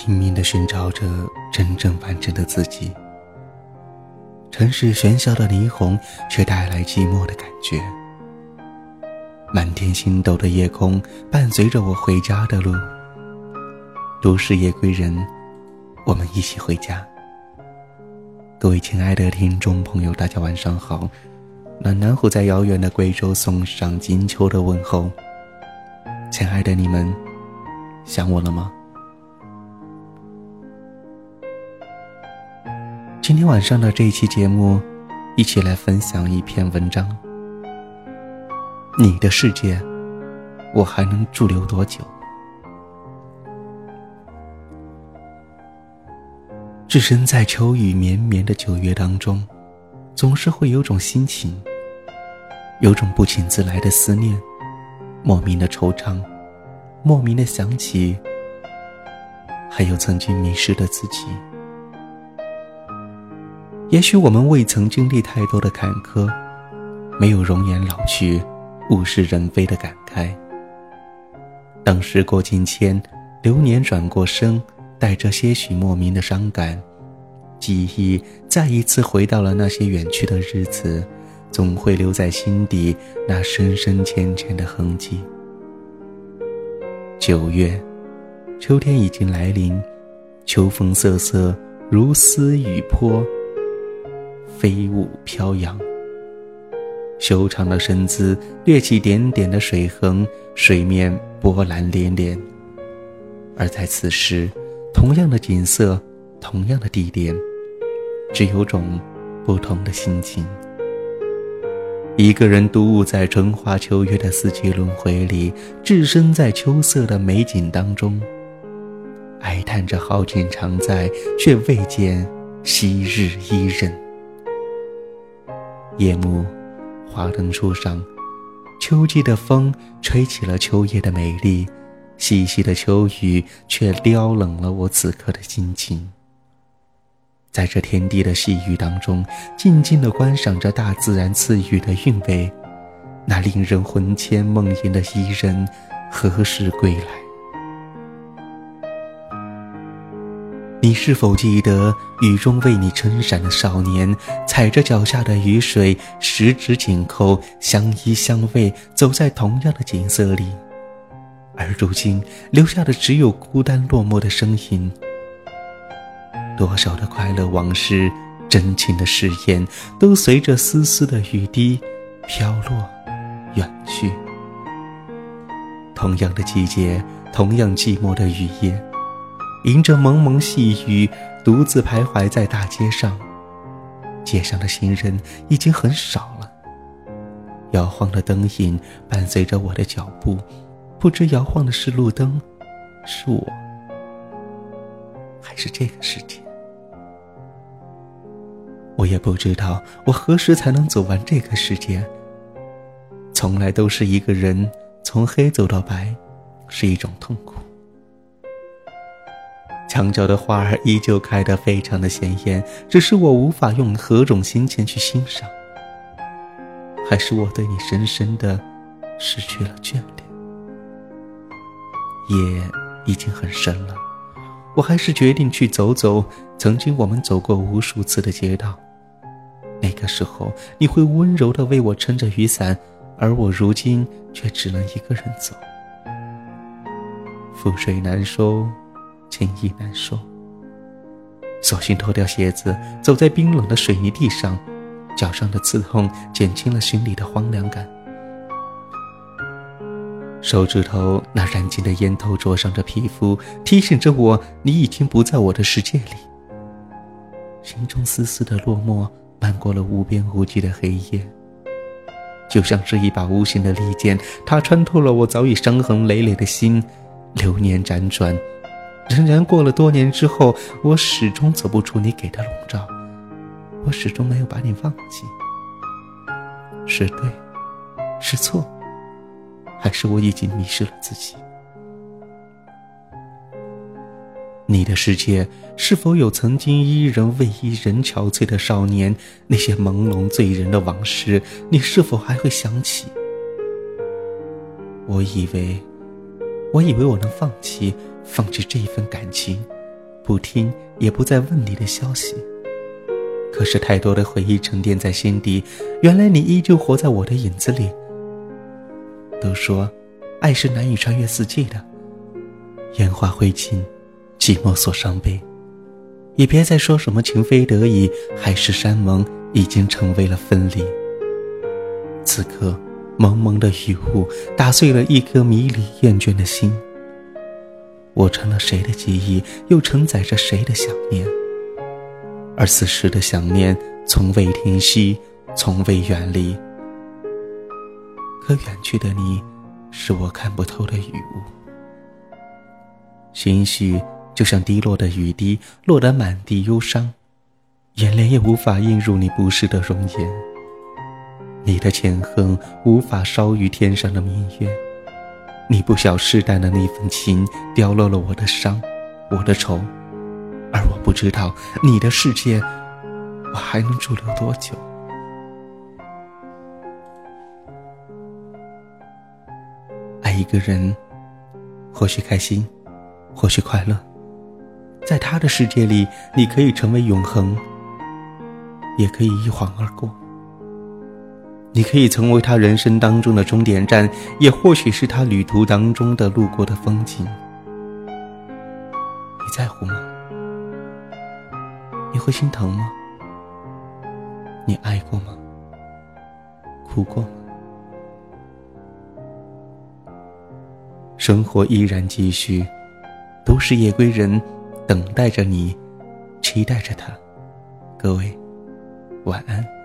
拼命的寻找着真正完整的自己。城市喧嚣的霓虹，却带来寂寞的感觉。满天星斗的夜空，伴随着我回家的路。都市夜归人，我们一起回家。各位亲爱的听众朋友，大家晚上好。暖男虎在遥远的贵州送上金秋的问候。亲爱的你们，想我了吗？今天晚上的这一期节目，一起来分享一篇文章。你的世界，我还能驻留多久？置身在秋雨绵绵的九月当中，总是会有种心情，有种不请自来的思念，莫名的惆怅，莫名的想起，还有曾经迷失的自己。也许我们未曾经历太多的坎坷，没有容颜老去、物是人非的感慨。当时过境迁，流年转过身，带着些许莫名的伤感，记忆再一次回到了那些远去的日子，总会留在心底那深深浅浅的痕迹。九月，秋天已经来临，秋风瑟瑟，如丝雨泼。飞舞飘扬，修长的身姿掠起点点的水痕，水面波澜连连。而在此时，同样的景色，同样的地点，只有种不同的心情。一个人独舞在春花秋月的四季轮回里，置身在秋色的美景当中，哀叹着好景常在，却未见昔日伊人。夜幕，华灯初上，秋季的风吹起了秋叶的美丽，细细的秋雨却撩冷了我此刻的心情。在这天地的细雨当中，静静地观赏着大自然赐予的韵味，那令人魂牵梦萦的伊人何时归来？你是否记得雨中为你撑伞的少年，踩着脚下的雨水，十指紧扣，相依相偎，走在同样的景色里？而如今留下的只有孤单落寞的身影。多少的快乐往事，真情的誓言，都随着丝丝的雨滴飘落，远去。同样的季节，同样寂寞的雨夜。迎着蒙蒙细雨，独自徘徊在大街上。街上的行人已经很少了。摇晃的灯影伴随着我的脚步，不知摇晃的是路灯，是我，还是这个世界？我也不知道我何时才能走完这个世界。从来都是一个人，从黑走到白，是一种痛苦。墙角的花儿依旧开得非常的鲜艳，只是我无法用何种心情去欣赏。还是我对你深深的失去了眷恋。夜已经很深了，我还是决定去走走曾经我们走过无数次的街道。那个时候，你会温柔的为我撑着雨伞，而我如今却只能一个人走。覆水难收。情意难收，索性脱掉鞋子，走在冰冷的水泥地上，脚上的刺痛减轻了心里的荒凉感。手指头那燃尽的烟头灼伤着皮肤，提醒着我你已经不在我的世界里。心中丝丝的落寞漫过了无边无际的黑夜，就像是一把无形的利剑，它穿透了我早已伤痕累累的心。流年辗转。仍然过了多年之后，我始终走不出你给的笼罩，我始终没有把你忘记。是对，是错，还是我已经迷失了自己？你的世界是否有曾经伊人为伊人憔悴的少年？那些朦胧醉人的往事，你是否还会想起？我以为，我以为我能放弃。放弃这一份感情，不听，也不再问你的消息。可是太多的回忆沉淀在心底，原来你依旧活在我的影子里。都说，爱是难以穿越四季的。烟花灰烬，寂寞锁伤悲。也别再说什么情非得已，海誓山盟已经成为了分离。此刻，蒙蒙的雨雾打碎了一颗迷离厌倦的心。我成了谁的记忆，又承载着谁的想念？而此时的想念，从未停息，从未远离。可远去的你，是我看不透的雨雾。心绪就像滴落的雨滴，落得满地忧伤，眼泪也无法映入你不适的容颜。你的前恨无法烧于天上的明月，你不晓世代的那份情，凋落了我的伤，我的愁，而我不知道你的世界，我还能驻留多久。爱一个人，或许开心，或许快乐，在他的世界里，你可以成为永恒，也可以一晃而过。你可以成为他人生当中的终点站，也或许是他旅途当中的路过的风景。你在乎吗？你会心疼吗？你爱过吗？哭过吗？生活依然继续，都是夜归人，等待着你，期待着他。各位，晚安。